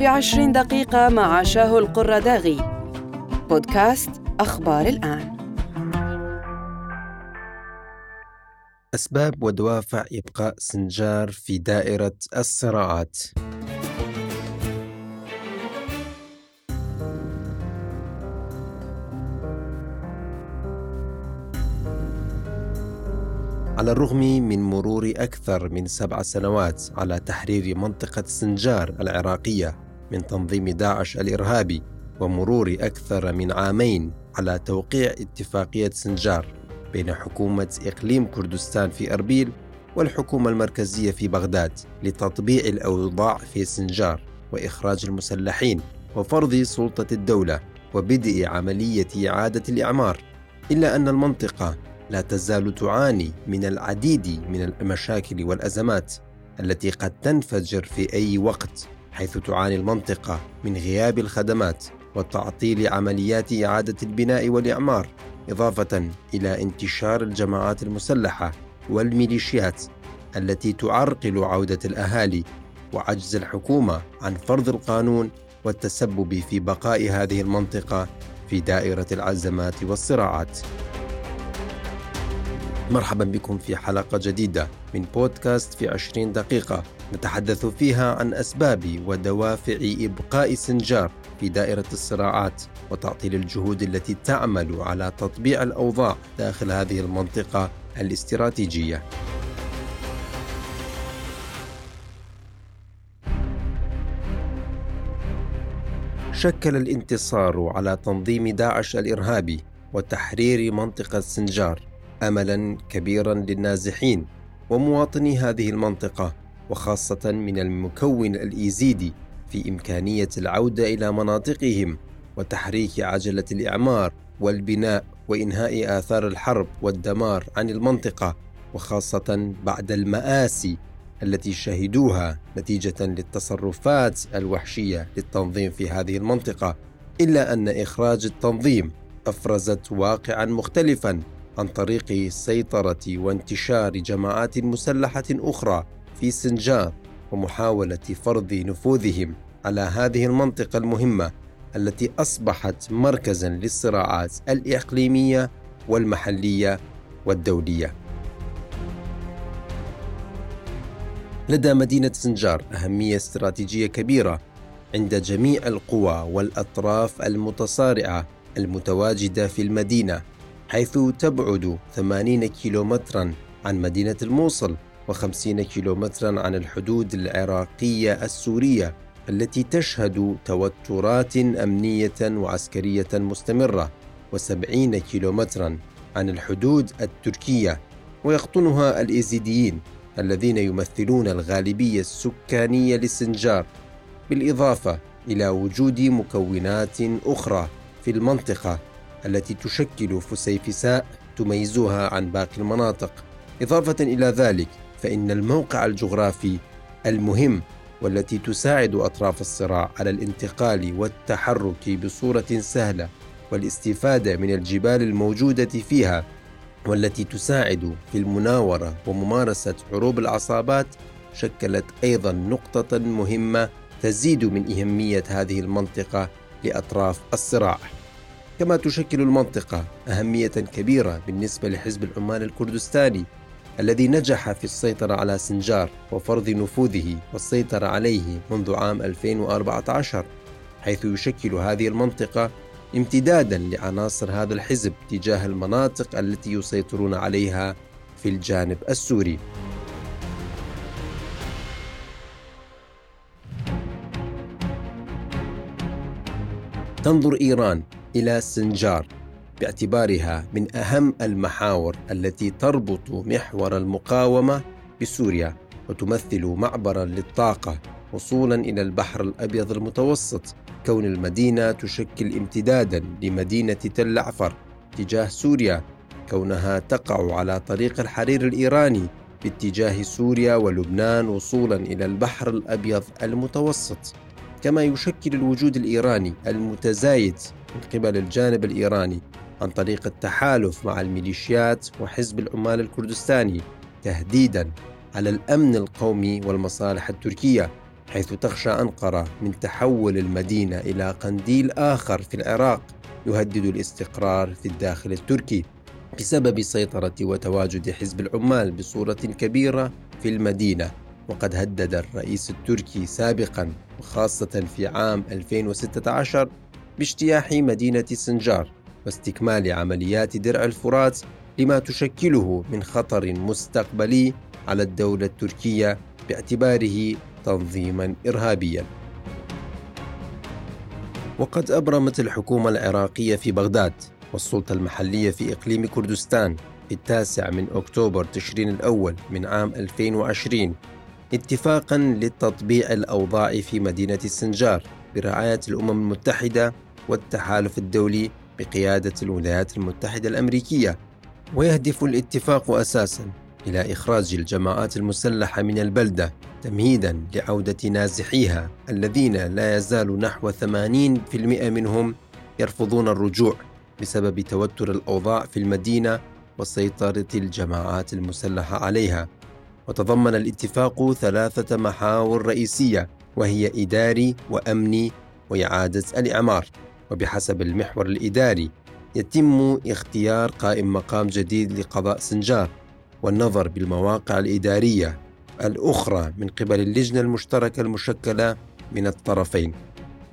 في عشرين دقيقة مع شاهو القرداغي بودكاست أخبار الآن. أسباب ودوافع إبقاء سنجار في دائرة الصراعات. على الرغم من مرور أكثر من سبع سنوات على تحرير منطقة سنجار العراقية من تنظيم داعش الإرهابي ومرور أكثر من عامين على توقيع اتفاقية سنجار بين حكومة إقليم كردستان في أربيل والحكومة المركزية في بغداد لتطبيع الأوضاع في سنجار وإخراج المسلحين وفرض سلطة الدولة وبدء عملية إعادة الإعمار إلا أن المنطقة لا تزال تعاني من العديد من المشاكل والأزمات التي قد تنفجر في أي وقت. حيث تعاني المنطقة من غياب الخدمات وتعطيل عمليات إعادة البناء والإعمار إضافة إلى انتشار الجماعات المسلحة والميليشيات التي تعرقل عودة الأهالي وعجز الحكومة عن فرض القانون والتسبب في بقاء هذه المنطقة في دائرة العزمات والصراعات. مرحبا بكم في حلقة جديدة من بودكاست في عشرين دقيقة. نتحدث فيها عن أسباب ودوافع إبقاء سنجار في دائرة الصراعات وتعطيل الجهود التي تعمل على تطبيع الأوضاع داخل هذه المنطقة الاستراتيجية. شكل الانتصار على تنظيم داعش الإرهابي وتحرير منطقة سنجار املا كبيرا للنازحين ومواطني هذه المنطقة وخاصة من المكون الإيزيدي في إمكانية العودة إلى مناطقهم وتحريك عجلة الإعمار والبناء وإنهاء آثار الحرب والدمار عن المنطقة وخاصة بعد المآسي التي شهدوها نتيجة للتصرفات الوحشية للتنظيم في هذه المنطقة إلا أن إخراج التنظيم أفرزت واقعا مختلفا عن طريق السيطرة وانتشار جماعات مسلحة أخرى في سنجار ومحاولة فرض نفوذهم على هذه المنطقة المهمة التي أصبحت مركزا للصراعات الإقليمية والمحلية والدولية. لدى مدينة سنجار أهمية استراتيجية كبيرة عند جميع القوى والأطراف المتصارعة المتواجدة في المدينة حيث تبعد 80 كيلومترا عن مدينة الموصل و50 كيلومترا عن الحدود العراقية السورية التي تشهد توترات أمنية وعسكرية مستمرة و70 كيلومترا عن الحدود التركية ويقطنها الإيزيديين الذين يمثلون الغالبية السكانية للسنجار بالإضافة إلى وجود مكونات أخرى في المنطقة التي تشكل فسيفساء تميزها عن باقي المناطق. إضافة إلى ذلك فإن الموقع الجغرافي المهم والتي تساعد أطراف الصراع على الانتقال والتحرك بصورة سهلة والاستفادة من الجبال الموجودة فيها والتي تساعد في المناورة وممارسة حروب العصابات شكلت أيضا نقطة مهمة تزيد من أهمية هذه المنطقة لأطراف الصراع. كما تشكل المنطقة أهمية كبيرة بالنسبة لحزب العمال الكردستاني الذي نجح في السيطرة على سنجار وفرض نفوذه والسيطرة عليه منذ عام 2014 حيث يشكل هذه المنطقة امتدادا لعناصر هذا الحزب تجاه المناطق التي يسيطرون عليها في الجانب السوري. تنظر إيران إلى سنجار باعتبارها من أهم المحاور التي تربط محور المقاومة بسوريا وتمثل معبرا للطاقة وصولا إلى البحر الأبيض المتوسط كون المدينة تشكل امتدادا لمدينة تل عفر تجاه سوريا كونها تقع على طريق الحرير الإيراني باتجاه سوريا ولبنان وصولا إلى البحر الأبيض المتوسط. كما يشكل الوجود الإيراني المتزايد من قبل الجانب الإيراني عن طريق التحالف مع الميليشيات وحزب العمال الكردستاني تهديدا على الأمن القومي والمصالح التركية حيث تخشى أنقرة من تحول المدينة إلى قنديل آخر في العراق يهدد الاستقرار في الداخل التركي بسبب سيطرة وتواجد حزب العمال بصورة كبيرة في المدينة. وقد هدد الرئيس التركي سابقا وخاصة في عام 2016 باجتياح مدينة سنجار. واستكمال عمليات درع الفرات لما تشكله من خطر مستقبلي على الدولة التركية باعتباره تنظيما إرهابيا. وقد أبرمت الحكومة العراقية في بغداد والسلطة المحلية في إقليم كردستان في التاسع من أكتوبر تشرين الأول من عام 2020 اتفاقا لتطبيع الأوضاع في مدينة السنجار برعاية الأمم المتحدة والتحالف الدولي بقيادة الولايات المتحدة الأمريكية ويهدف الاتفاق أساسا إلى إخراج الجماعات المسلحة من البلدة تمهيدا لعودة نازحيها الذين لا يزال نحو 80% منهم يرفضون الرجوع بسبب توتر الأوضاع في المدينة وسيطرة الجماعات المسلحة عليها. وتضمن الاتفاق ثلاثة محاور رئيسية وهي إداري وأمني وإعادة الإعمار. وبحسب المحور الإداري يتم اختيار قائم مقام جديد لقضاء سنجار والنظر بالمواقع الإدارية الأخرى من قبل اللجنة المشتركة المشكلة من الطرفين.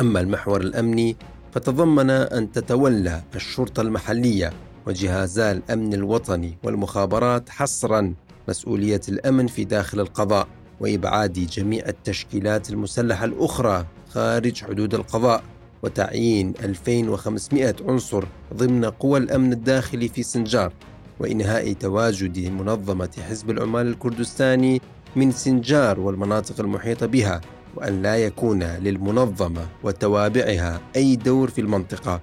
أما المحور الأمني فتضمن أن تتولى الشرطة المحلية وجهازا الأمن الوطني والمخابرات حصرا مسؤولية الأمن في داخل القضاء وإبعاد جميع التشكيلات المسلحة الأخرى خارج حدود القضاء. وتعيين 2500 عنصر ضمن قوى الأمن الداخلي في سنجار وإنهاء تواجد منظمة حزب العمال الكردستاني من سنجار والمناطق المحيطة بها وأن لا يكون للمنظمة وتوابعها أي دور في المنطقة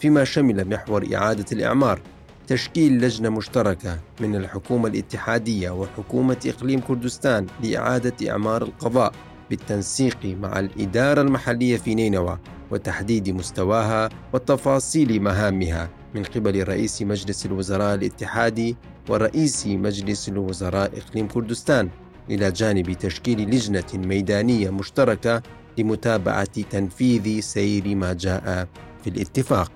فيما شمل محور إعادة الإعمار تشكيل لجنة مشتركة من الحكومة الاتحادية وحكومة إقليم كردستان لإعادة إعمار القضاء بالتنسيق مع الإدارة المحلية في نينوى. وتحديد مستواها وتفاصيل مهامها من قبل رئيس مجلس الوزراء الاتحادي ورئيس مجلس الوزراء إقليم كردستان إلى جانب تشكيل لجنة ميدانية مشتركة لمتابعة تنفيذ سير ما جاء في الاتفاق.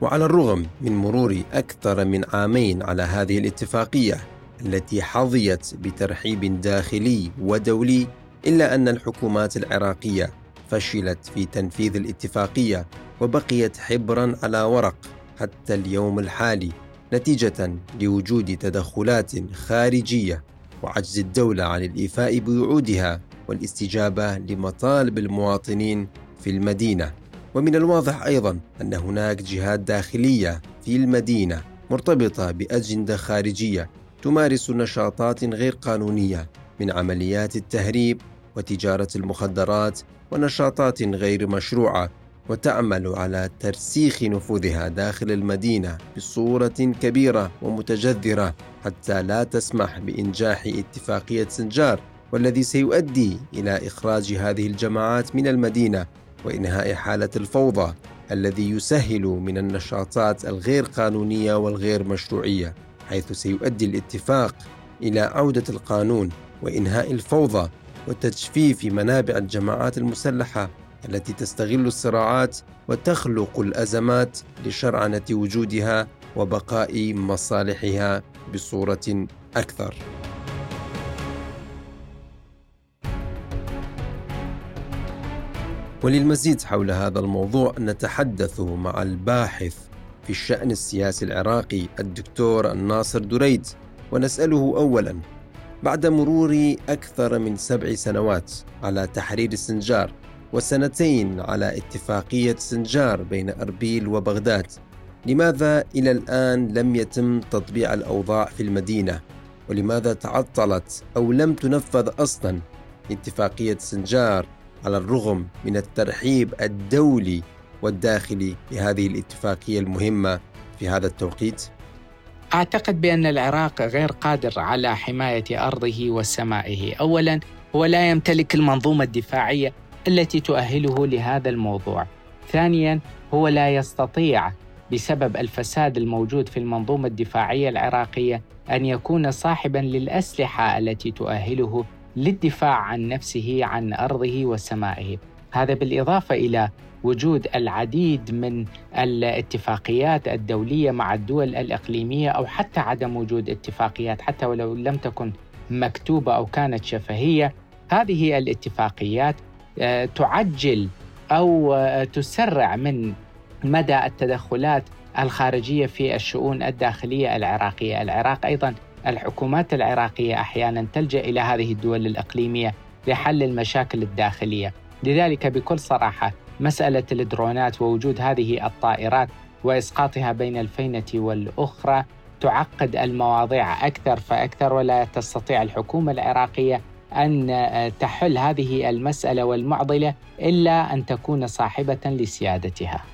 وعلى الرغم من مرور أكثر من عامين على هذه الاتفاقية التي حظيت بترحيب داخلي ودولي إلا أن الحكومات العراقية فشلت في تنفيذ الاتفاقية وبقيت حبرا على ورق حتى اليوم الحالي نتيجة لوجود تدخلات خارجية وعجز الدولة عن الإيفاء بوعودها والاستجابة لمطالب المواطنين في المدينة. ومن الواضح أيضا أن هناك جهات داخلية في المدينة مرتبطة بأجندة خارجية تمارس نشاطات غير قانونية من عمليات التهريب وتجارة المخدرات ونشاطات غير مشروعة وتعمل على ترسيخ نفوذها داخل المدينة بصورة كبيرة ومتجذرة حتى لا تسمح بإنجاح اتفاقية سنجار والذي سيؤدي إلى إخراج هذه الجماعات من المدينة وإنهاء حالة الفوضى الذي يسهل من النشاطات الغير قانونية والغير مشروعية حيث سيؤدي الاتفاق إلى عودة القانون وإنهاء الفوضى وتجفيف منابع الجماعات المسلحة التي تستغل الصراعات وتخلق الأزمات لشرعنه وجودها وبقاء مصالحها بصورة أكثر. وللمزيد حول هذا الموضوع نتحدث مع الباحث في الشأن السياسي العراقي الدكتور الناصر دريد ونسأله أولا بعد مرور أكثر من سبع سنوات على تحرير السنجار وسنتين على اتفاقية سنجار بين أربيل وبغداد لماذا إلى الآن لم يتم تطبيع الأوضاع في المدينة؟ ولماذا تعطلت أو لم تنفذ أصلا اتفاقية سنجار على الرغم من الترحيب الدولي والداخلي بهذه الاتفاقية المهمة في هذا التوقيت؟ أعتقد بأن العراق غير قادر على حماية أرضه وسمائه أولا هو لا يمتلك المنظومة الدفاعية التي تؤهله لهذا الموضوع. ثانيا هو لا يستطيع بسبب الفساد الموجود في المنظومة الدفاعية العراقية أن يكون صاحبا للأسلحة التي تؤهله للدفاع عن نفسه عن أرضه وسمائه هذا بالإضافة إلى وجود العديد من الاتفاقيات الدولية مع الدول الإقليمية أو حتى عدم وجود اتفاقيات حتى ولو لم تكن مكتوبة أو كانت شفهية هذه الاتفاقيات آه، تعجل أو آه، تسرع من مدى التدخلات الخارجية في الشؤون الداخلية العراقية، العراق أيضا الحكومات العراقية أحيانا تلجأ إلى هذه الدول الإقليمية لحل المشاكل الداخلية، لذلك بكل صراحة مسألة الدرونات ووجود هذه الطائرات وإسقاطها بين الفينة والأخرى تعقد المواضيع أكثر فأكثر ولا تستطيع الحكومة العراقية أن تحل هذه المسألة والمعضلة إلا أن تكون صاحبة لسيادتها.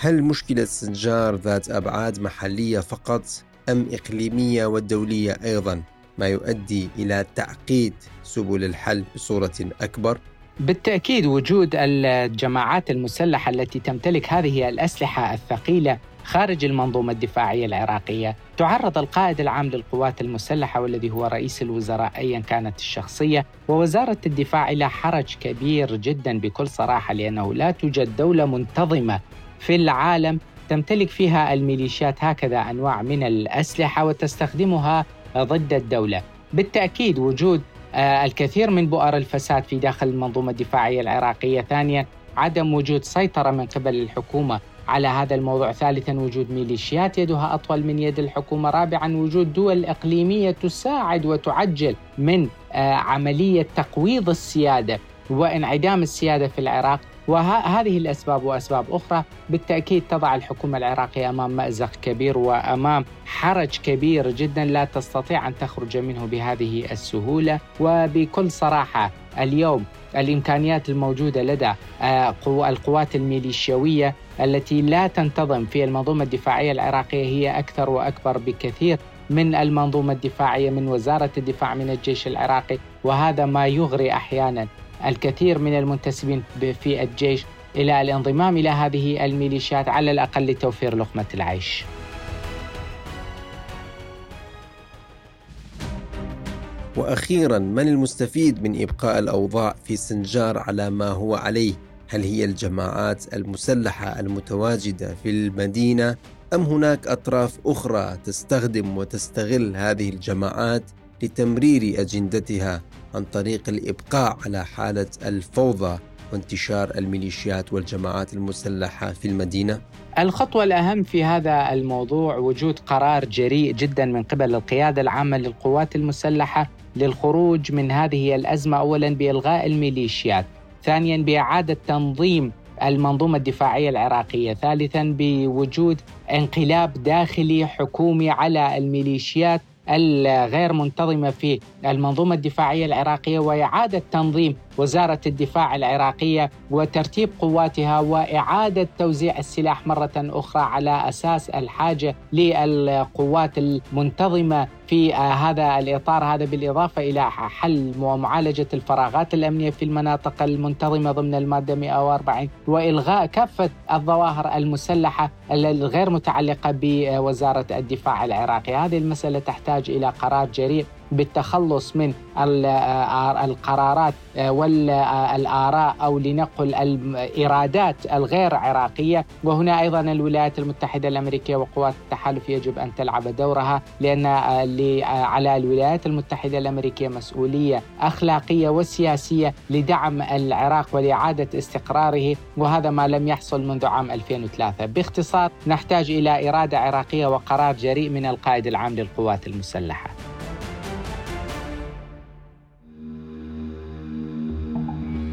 هل مشكلة سنجار ذات أبعاد محلية فقط أم إقليمية ودوليه أيضا ما يؤدي إلى تعقيد سبل الحل بصورة أكبر؟ بالتأكيد وجود الجماعات المسلحة التي تمتلك هذه الأسلحة الثقيلة خارج المنظومة الدفاعية العراقية تعرض القائد العام للقوات المسلحة والذي هو رئيس الوزراء أيا كانت الشخصية ووزارة الدفاع إلى حرج كبير جدا بكل صراحة لأنه لا توجد دولة منتظمة في العالم تمتلك فيها الميليشيات هكذا أنواع من الأسلحة وتستخدمها ضد الدولة. بالتأكيد وجود الكثير من بؤر الفساد في داخل المنظومة الدفاعية العراقية. ثانيا عدم وجود سيطرة من قبل الحكومة على هذا الموضوع. ثالثا وجود ميليشيات يدها أطول من يد الحكومة. رابعا وجود دول إقليمية تساعد وتعجل من آه، عملية تقويض السيادة وانعدام السيادة في العراق. وهذه الأسباب وأسباب أخرى بالتأكيد تضع الحكومة العراقية أمام مأزق كبير وأمام حرج كبير جدا لا تستطيع أن تخرج منه بهذه السهولة. وبكل صراحة اليوم الإمكانيات الموجودة لدى آه، القوات الميليشيويه التي لا تنتظم في المنظومة الدفاعية العراقية هي أكثر وأكبر بكثير من المنظومة الدفاعية من وزارة الدفاع من الجيش العراقي. وهذا ما يغري أحيانا الكثير من المنتسبين في الجيش إلى الانضمام إلى هذه الميليشيات على الأقل لتوفير لقمة العيش. وأخيرا من المستفيد من إبقاء الأوضاع في سنجار على ما هو عليه؟ هل هي الجماعات المسلحة المتواجدة في المدينة أم هناك أطراف أخرى تستخدم وتستغل هذه الجماعات لتمرير أجندتها عن طريق الإبقاء على حالة الفوضى وانتشار الميليشيات والجماعات المسلحة في المدينة؟ الخطوة الأهم في هذا الموضوع وجود قرار جريء جدا من قبل القيادة العامة للقوات المسلحة للخروج من هذه الأزمة اولا بإلغاء الميليشيات، ثانيا بإعادة تنظيم المنظومة الدفاعية العراقية، ثالثا بوجود انقلاب داخلي حكومي على الميليشيات الغير منتظمة في المنظومة الدفاعية العراقية وإعادة تنظيم وزارة الدفاع العراقية وترتيب قواتها وإعادة توزيع السلاح مرة أخرى على أساس الحاجة للقوات المنتظمة. في هذا الإطار هذا بالإضافة إلى حل ومعالجه الفراغات الأمنية في المناطق المنتظمة ضمن المادة 140 وإلغاء كافة الظواهر المسلحة الغير متعلقة بوزارة الدفاع العراقي، هذه المسألة تحتاج إلى قرار جريء. بالتخلص من آه، القرارات آه، والآراء أو لنقل الإرادات الغير عراقية. وهنا أيضا الولايات المتحدة الأمريكية وقوات التحالف يجب أن تلعب دورها لأن آه، على الولايات المتحدة الأمريكية مسؤولية أخلاقية وسياسية لدعم العراق ولإعادة استقراره وهذا ما لم يحصل منذ عام 2003 باختصار نحتاج إلى إرادة عراقية وقرار جريء من القائد العام للقوات المسلحة.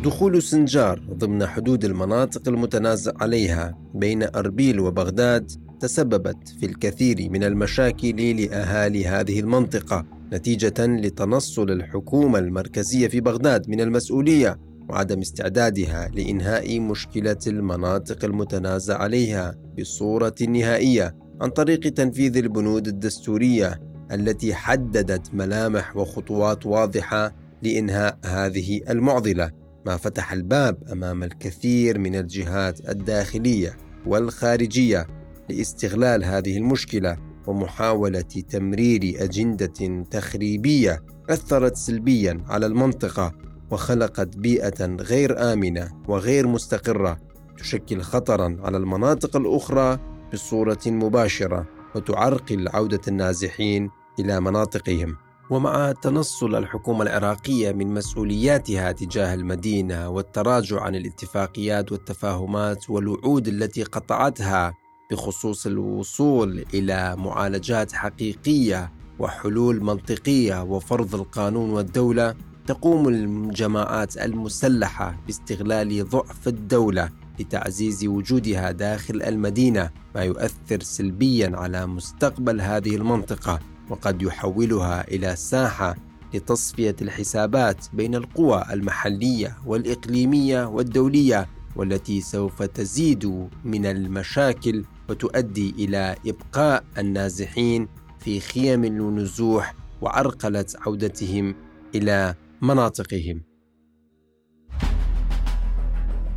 دخول سنجار ضمن حدود المناطق المتنازع عليها بين أربيل وبغداد تسببت في الكثير من المشاكل لأهالي هذه المنطقة نتيجة لتنصل الحكومة المركزية في بغداد من المسؤولية وعدم استعدادها لإنهاء مشكلة المناطق المتنازع عليها بصورة نهائية عن طريق تنفيذ البنود الدستورية التي حددت ملامح وخطوات واضحة لإنهاء هذه المعضلة. ما فتح الباب أمام الكثير من الجهات الداخلية والخارجية لاستغلال هذه المشكلة ومحاولة تمرير أجندة تخريبية أثرت سلبيا على المنطقة وخلقت بيئة غير آمنة وغير مستقرة تشكل خطرا على المناطق الأخرى بصورة مباشرة وتعرقل عودة النازحين إلى مناطقهم. ومع تنصل الحكومة العراقية من مسؤولياتها تجاه المدينة والتراجع عن الاتفاقيات والتفاهمات والوعود التي قطعتها بخصوص الوصول إلى معالجات حقيقية وحلول منطقية وفرض القانون والدولة تقوم الجماعات المسلحة باستغلال ضعف الدولة لتعزيز وجودها داخل المدينة ما يؤثر سلبيا على مستقبل هذه المنطقة. وقد يحولها إلى ساحة لتصفية الحسابات بين القوى المحلية والإقليمية والدولية والتي سوف تزيد من المشاكل وتؤدي إلى إبقاء النازحين في خيم النزوح وعرقلة عودتهم إلى مناطقهم.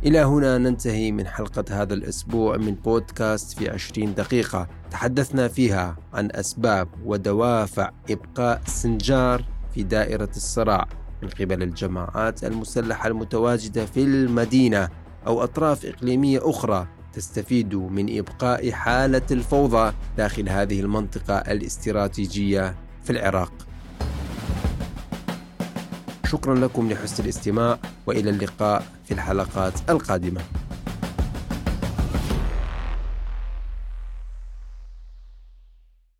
إلى هنا ننتهي من حلقة هذا الأسبوع من بودكاست في عشرين دقيقة. تحدثنا فيها عن أسباب ودوافع إبقاء سنجار في دائرة الصراع من قبل الجماعات المسلحة المتواجدة في المدينة أو أطراف إقليمية أخرى تستفيد من إبقاء حالة الفوضى داخل هذه المنطقة الاستراتيجية في العراق. شكرا لكم لحسن الاستماع وإلى اللقاء في الحلقات القادمة.